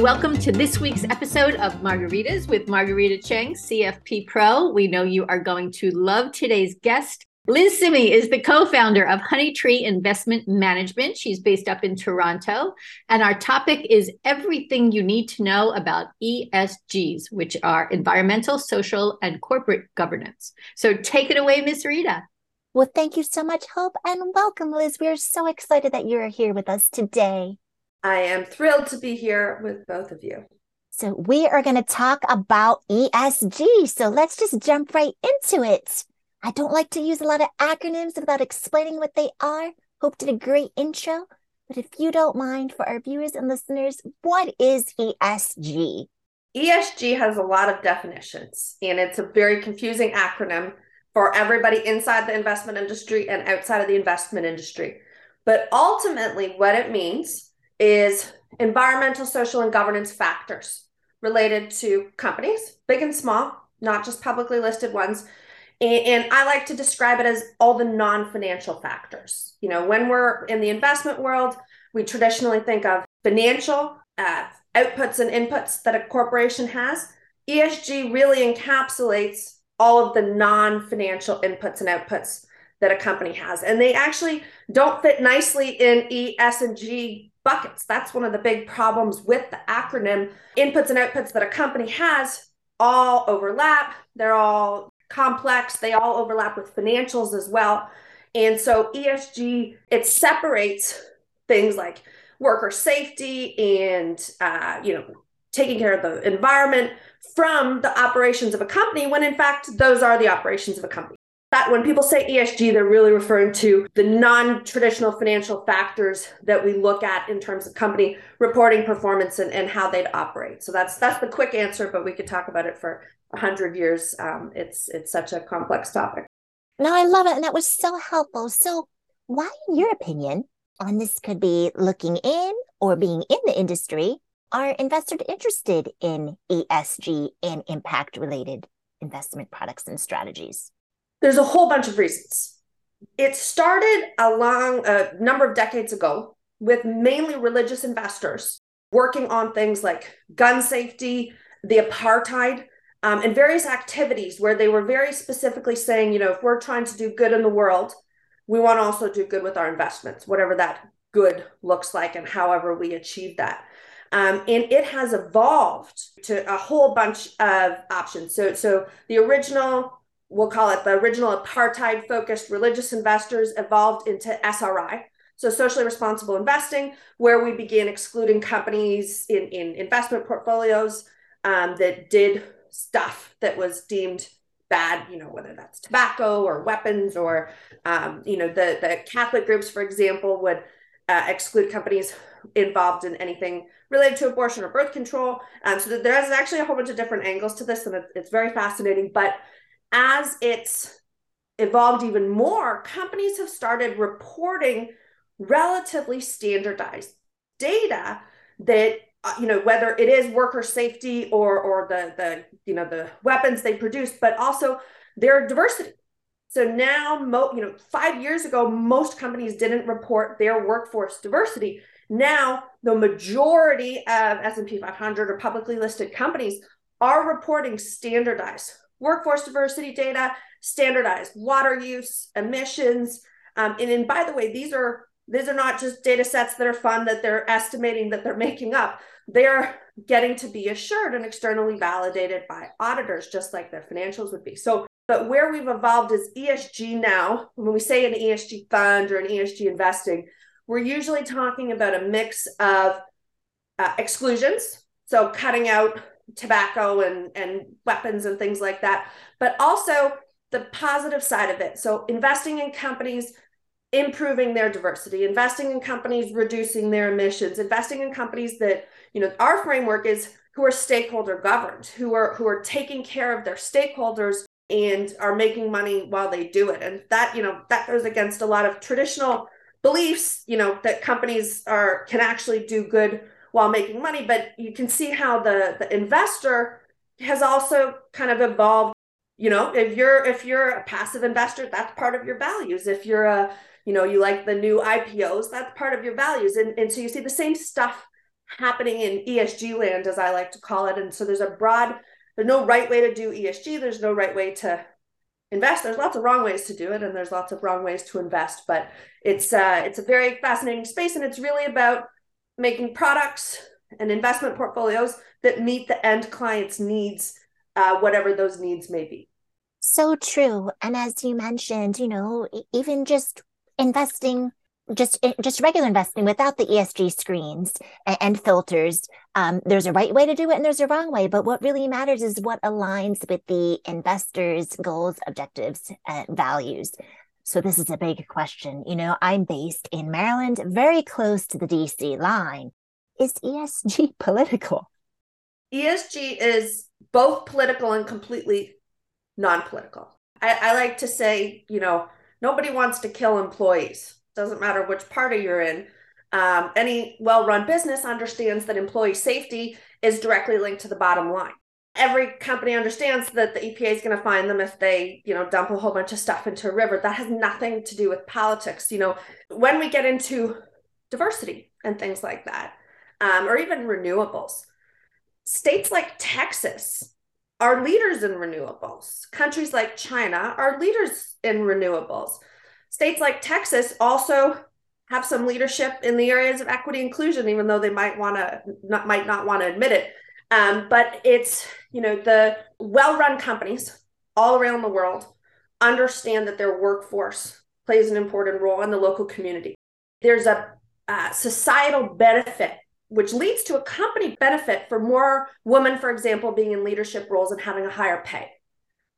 welcome to this week's episode of Margaritas with Marguerita Cheng, CFP Pro. We know you are going to love today's guest. Liz Simmie is the co founder of Honeytree Investment Management. She's based up in Toronto. And our topic is everything you need to know about ESGs, which are environmental, social, and corporate governance. So take it away, Miss Rita. Well, thank you so much, Hope, and welcome, Liz. We are so excited that you're here with us today. I am thrilled to be here with both of you. So, we are going to talk about ESG. So, let's just jump right into it. I don't like to use a lot of acronyms without explaining what they are. Hope did a great intro. But if you don't mind, for our viewers and listeners, what is ESG? ESG has a lot of definitions, and it's a very confusing acronym for everybody inside the investment industry and outside of the investment industry. But ultimately, what it means is environmental, social, and governance factors related to companies, big and small, not just publicly listed ones. And, I like to describe it as all the non financial factors. You know, when we're in the investment world, we traditionally think of financial uh, outputs and inputs that a corporation has. ESG really encapsulates all of the non financial inputs and outputs that a company has. And they actually don't fit nicely in E, S, and G buckets. That's one of the big problems with the acronym. Inputs and outputs that a company has all overlap. They're all complex. They all overlap with financials as well. And so ESG, it separates things like worker safety and, uh, you know, taking care of the environment from the operations of a company when in fact those are the operations of a company that when people say ESG, they're really referring to the non traditional financial factors that we look at in terms of company reporting performance and, and how they'd operate. So that's that's the quick answer, but we could talk about it for a hundred years. Um, it's it's such a complex topic. No, I love it, and that was so helpful. So, why, in your opinion, on this could be looking in or being in the industry, are investors interested in ESG and impact related investment products and strategies? There's a whole bunch of reasons. It started a long a number of decades ago with mainly religious investors working on things like gun safety, the apartheid, um, and various activities where they were very specifically saying, you know, if we're trying to do good in the world, we want to also do good with our investments, whatever that good looks like and however we achieve that. Um, and it has evolved to a whole bunch of options. So, so the original we'll call it the original apartheid focused religious investors evolved into SRI. So socially responsible investing, where we began excluding companies in, in investment portfolios um, that did stuff that was deemed bad, you know, whether that's tobacco or weapons or, um, you know, the, the Catholic groups, for example, would uh, exclude companies involved in anything related to abortion or birth control. Um, so there is actually a whole bunch of different angles to this, and it's very fascinating. But as it's evolved even more, companies have started reporting relatively standardized data that uh, you know whether it is worker safety or or the the you know the weapons they produce but also their diversity. So now mo- you know 5 years ago most companies didn't report their workforce diversity. Now the majority of S&P 500 or publicly listed companies are reporting standardized workforce diversity data, standardized water use, emissions. Um, and, and by the way, these are these are not just data sets that are fun that they're estimating that they're making up. They're getting to be assured and externally validated by auditors, just like their financials would be. So, but where we've evolved is ESG now. When we say an ESG fund or an ESG investing, we're usually talking about a mix of uh, exclusions, so cutting out tobacco and and weapons and things like that. But also the positive side of it. So investing in companies improving their diversity investing in companies reducing their emissions investing in companies that you know our framework is who are stakeholder governed who are who are taking care of their stakeholders and are making money while they do it. And that you know that goes against a lot of traditional beliefs you know that companies are can actually do good while making money. But you can see how the, the investor has also kind of evolved. You know, if you're if you're a passive investor, that's part of your values. If you're a you know you like the new IPOs, that's part of your values. And, and so you see the same stuff happening in ESG land, as I like to call it. And so there's a broad, there's no right way to do ESG. There's no right way to invest. There's lots of wrong ways to do it, and there's lots of wrong ways to invest. But it's uh, it's a very fascinating space, and it's really about making products and investment portfolios that meet the end client's needs, uh, whatever those needs may be. So true. And as you mentioned, you know, even just investing just eh, just regular investing without the ESG screens and, filters. Um, there's a right way to do it and there's a wrong way. But what really matters is what aligns with the investors' goals, objectives, and values. So this is a big question. You know, I'm based in Maryland, very close to the DC line. Is ESG political? ESG is both political and completely non-political. I, I like to say, you know, nobody wants to kill employees doesn't matter which party you're in. Um, any well run business understands that employee safety is directly linked to the bottom line. Every company understands that the EPA is going to find them if they, you know, dump a whole bunch of stuff into a river. That has nothing to do with politics. You know, when we get into diversity and things like that, um, or even renewables, states like Texas are leaders in renewables. Countries like China are leaders in renewables states like Texas also have some leadership in the areas of equity inclusion, even though they might want to not might not want to admit it. Um, but it's you know the well-run companies all around the world understand that their workforce plays an important role in the local community. There's a uh, societal benefit which leads to a company benefit for more women, for example, being in leadership roles and having a higher pay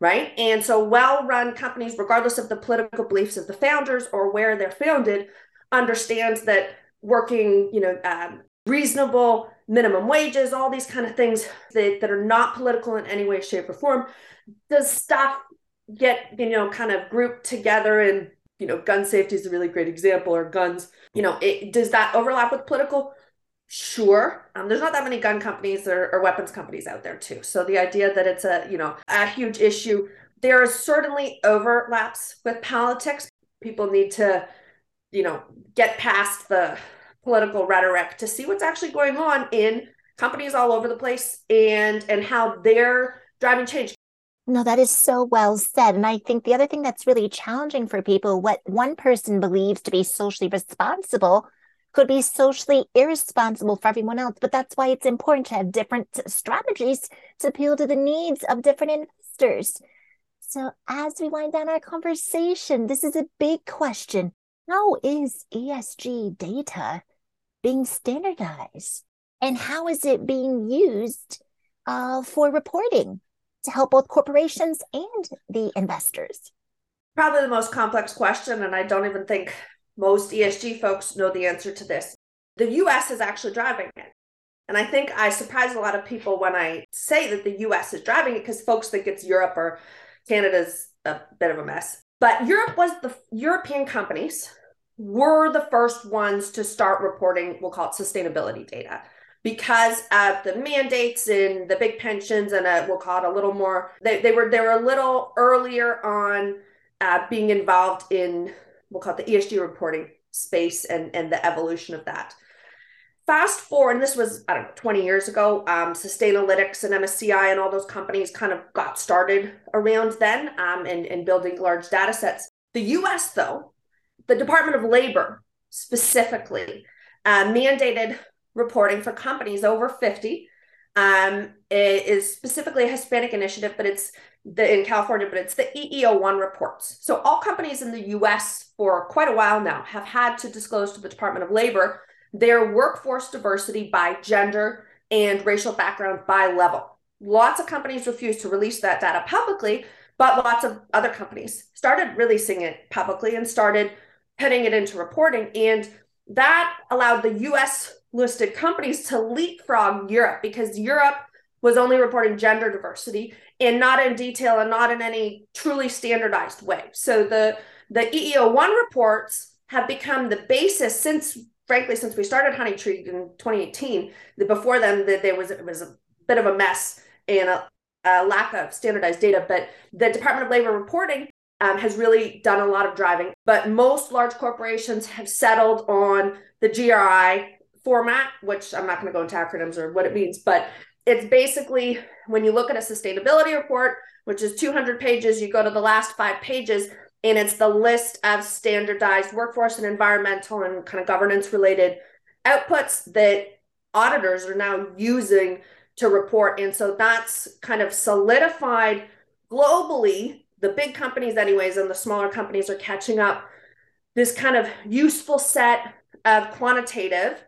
right? And so well run companies, regardless of the political beliefs of the founders or where they're founded, understands that working, you know, um, reasonable minimum wages, all these kind of things that, that are not political in any way, shape, or form, does stuff get, you know, kind of grouped together? And you know, gun safety is a really great example, or guns, you know, it, does that overlap with political? sure. Um, there's not that many gun companies or, or, weapons companies out there too. So the idea that it's a you know a huge issue there are certainly overlaps with politics. People need to you know get past the political rhetoric to see what's actually going on in companies all over the place and and how they're driving change no, that is so well said. And I think the other thing that's really challenging for people, what one person believes to be socially responsible could be socially irresponsible for everyone else. But that's why it's important to have different strategies to appeal to the needs of different investors. So, as we wind down our conversation, this is a big question. How is ESG data being standardized? And how is it being used uh, for reporting to help both corporations and the investors? Probably the most complex question. And I don't even think most ESG folks know the answer to this. The US is actually driving it. And I think I surprise a lot of people when I say that the US is driving it because folks think it's Europe or Canada's a bit of a mess. But Europe was the European companies were the first ones to start reporting, we'll call it sustainability data because of the mandates and the big pensions and a, we'll call it a little more they, they were they were a little earlier on uh, being involved in we'll call it the ESG reporting space and, and the evolution of that. Fast forward, and this was, I don't know, 20 years ago, um, Sustainalytics and MSCI and all those companies kind of got started around then um, and, and building large data sets. The US, though, the Department of Labor specifically uh, mandated reporting for companies over 50 um, it is specifically a Hispanic initiative, but it's the in California, but it's the EEO1 reports. So all companies in the US for quite a while now have had to disclose to the Department of Labor their workforce diversity by gender and racial background by level. Lots of companies refuse to release that data publicly, but lots of other companies started releasing it publicly and started putting it into reporting. And that allowed the US listed companies to leapfrog Europe because Europe was only reporting gender diversity and not in detail and not in any truly standardized way. So the the EEO1 reports have become the basis since frankly since we started Honeytree in 2018. The, before then the, there was it was a bit of a mess and a, a lack of standardized data, but the Department of Labor reporting um, has really done a lot of driving. But most large corporations have settled on the GRI format, which I'm not going to go into acronyms or what it means, but it's basically when you look at a sustainability report, which is 200 pages, you go to the last five pages, and it's the list of standardized workforce and environmental and kind of governance related outputs that auditors are now using to report. And so that's kind of solidified globally. The big companies, anyways, and the smaller companies are catching up. This kind of useful set of quantitative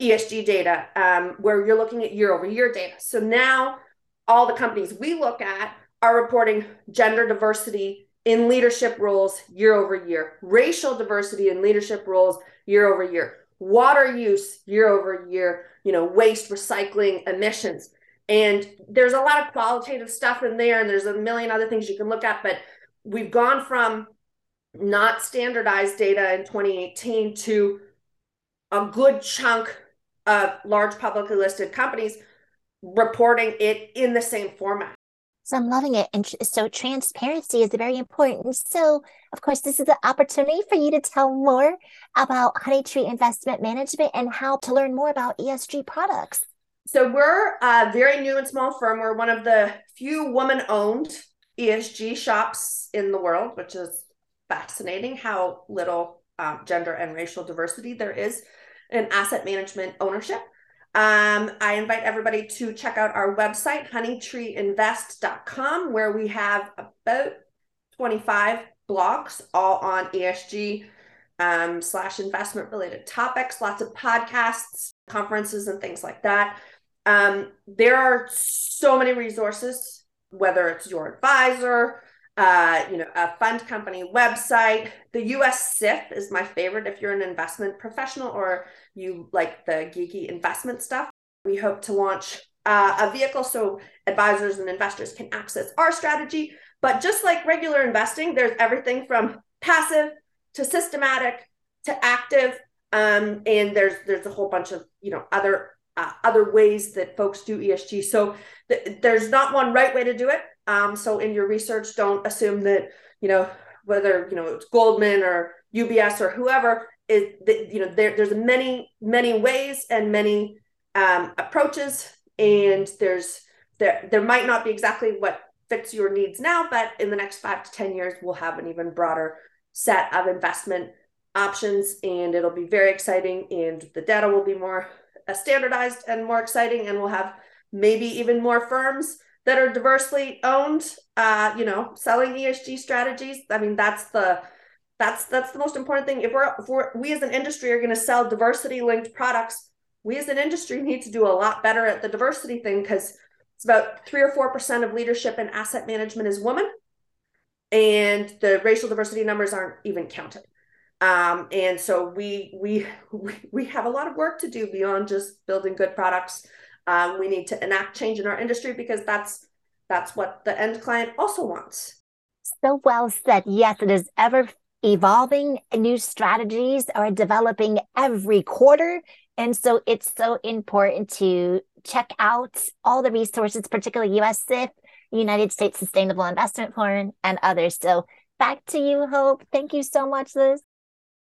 ESG data um, where you're looking at year over year data. So now all the companies we look at are reporting gender diversity in leadership roles year over year, racial diversity in leadership roles year over year, water use year over year, you know, waste, recycling, emissions. And there's a lot of qualitative stuff in there, and there's a million other things you can look at. But we've gone from not standardized data in 2018 to a good chunk of large publicly listed companies reporting it in the same format. So I'm loving it. And so transparency is very important. So, of course, this is the opportunity for you to tell more about Honeytree Investment Management and how to learn more about ESG products. So, we're a very new and small firm. We're one of the few woman owned ESG shops in the world, which is fascinating how little um, gender and racial diversity there is in asset management ownership. Um, I invite everybody to check out our website, honeytreeinvest.com, where we have about 25 blogs all on ESG um, slash investment related topics, lots of podcasts, conferences, and things like that. Um, there are so many resources, whether it's your advisor, uh, you know, a fund company website. The US SIF is my favorite if you're an investment professional or you like the geeky investment stuff. We hope to launch uh, a vehicle so advisors and investors can access our strategy. But just like regular investing, there's everything from passive to systematic to active, um, and there's there's a whole bunch of you know other uh, other ways that folks do ESG. So th- there's not one right way to do it. Um, so in your research, don't assume that, you know, whether, you know, it's Goldman or UBS or whoever is that, you know, there, there's many, many ways and many um, approaches. And there's, there, there might not be exactly what fits your needs now, but in the next five to 10 years, we'll have an even broader set of investment options and it'll be very exciting and the data will be more uh, standardized and more exciting and we'll have maybe even more firms that are diversely owned uh you know selling esg strategies. I mean that's the that's that's the most important thing. If we're if we're we as an industry are going to sell diversity linked products we as an industry need to do a lot better at the diversity thing because it's about three or four percent of leadership and asset management is women and the racial diversity numbers aren't even counted um, and so we, we we have a lot of work to do beyond just building good products um, we need to enact change in our industry because that's that's what the end client also wants. So well said. Yes, it is ever evolving. New strategies are developing every quarter. And so it's so important to check out all the resources, particularly US SIF, United States Sustainable Investment Forum, and others. So back to you, Hope. Thank you so much, Liz.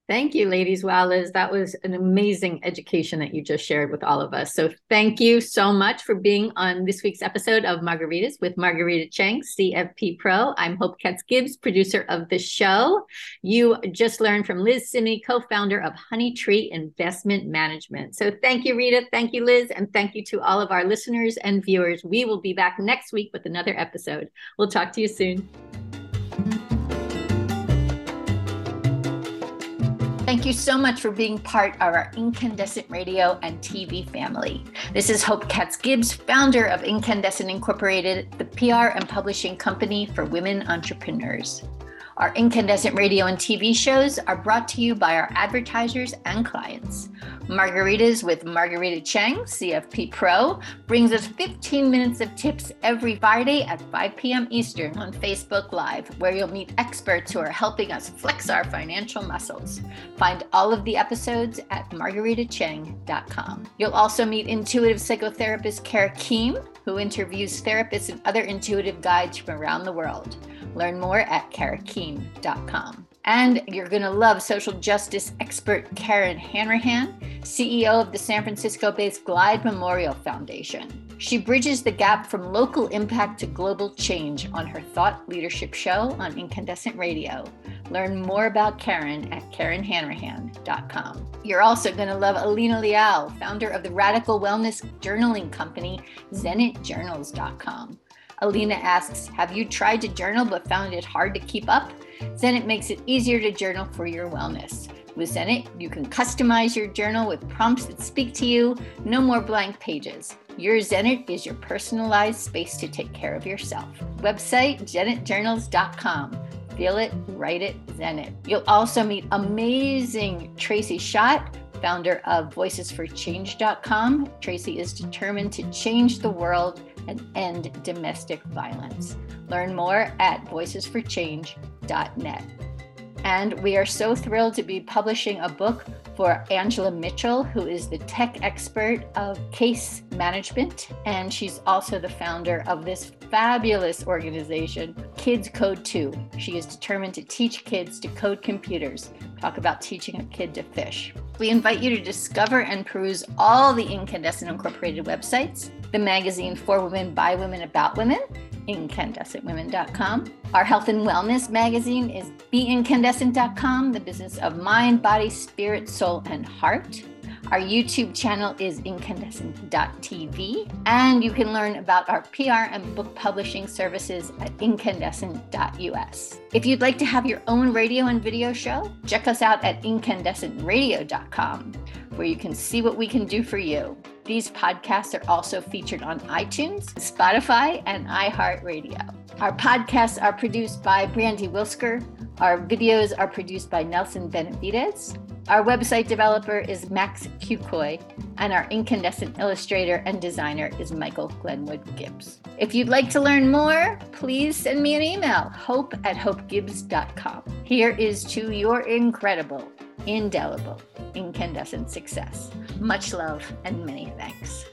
Thank you, ladies. Wow, Liz, that was an amazing education that you just shared with all of us. So, thank you so much for being on this week's episode of Margaritas with Marguerita Cheng, CFP Pro. I'm Hope Katz Gibbs, producer of the show. You just learned from Liz Simmie, co founder of Honeytree Investment Management. So, thank you, Rita. Thank you, Liz. And thank you to all of our listeners and viewers. We will be back next week with another episode. We'll talk to you soon. Thank you so much for being part of our Incandescent Radio and TV family. This is Hope Katz Gibbs, founder of Incandescent Incorporated, the PR and publishing company for women entrepreneurs. Our incandescent radio and TV shows are brought to you by our advertisers and clients. Margaritas with Marguerita Cheng, CFP Pro, brings us 15 minutes of tips every Friday at 5 p.m. Eastern on Facebook Live, where you'll meet experts who are helping us flex our financial muscles. Find all of the episodes at margaritacheng.com. You'll also meet intuitive psychotherapist Kara Keem, who interviews therapists and other intuitive guides from around the world. Learn more at karakeem.com. And you're going to love social justice expert Karen Hanrahan, CEO of the San Francisco based Glide Memorial Foundation. She bridges the gap from local impact to global change on her thought leadership show on Incandescent Radio. Learn more about Karen at KarenHanrahan.com. You're also going to love Alina Liao, founder of the radical wellness journaling company ZenitJournals.com. Alina asks Have you tried to journal but found it hard to keep up? Zenit makes it easier to journal for your wellness. With Zenit, you can customize your journal with prompts that speak to you, no more blank pages. Your Zenit is your personalized space to take care of yourself. Website zenitjournals.com. Feel it, write it, Zenit. You'll also meet amazing Tracy Schott, founder of voicesforchange.com. Tracy is determined to change the world and end domestic violence. Learn more at voicesforchange.net. And we are so thrilled to be publishing a book for Angela Mitchell, who is the tech expert of case management. And she's also the founder of this fabulous organization, Kids Code 2. She is determined to teach kids to code computers. Talk about teaching a kid to fish. We invite you to discover and peruse all the Incandescent Incorporated websites, the magazine For Women, by Women, About Women, incandescentwomen.com. Our health and wellness magazine is beincandescent.com, the business of mind, body, spirit, soul, and heart. Our YouTube channel is incandescent.tv, and you can learn about our PR and book publishing services at incandescent.us. If you'd like to have your own radio and video show, check us out at incandescentradio.com, where you can see what we can do for you. These podcasts are also featured on iTunes, Spotify, and iHeartRadio. Our podcasts are produced by Brandy Wilsker. Our videos are produced by Nelson Benavides. Our website developer is Max Kukoy, and our incandescent illustrator and designer is Michael Glenwood Gibbs. If you'd like to learn more, please send me an email, hope at hopegibbs.com. Here is to your incredible, indelible, incandescent success. Much love and many thanks.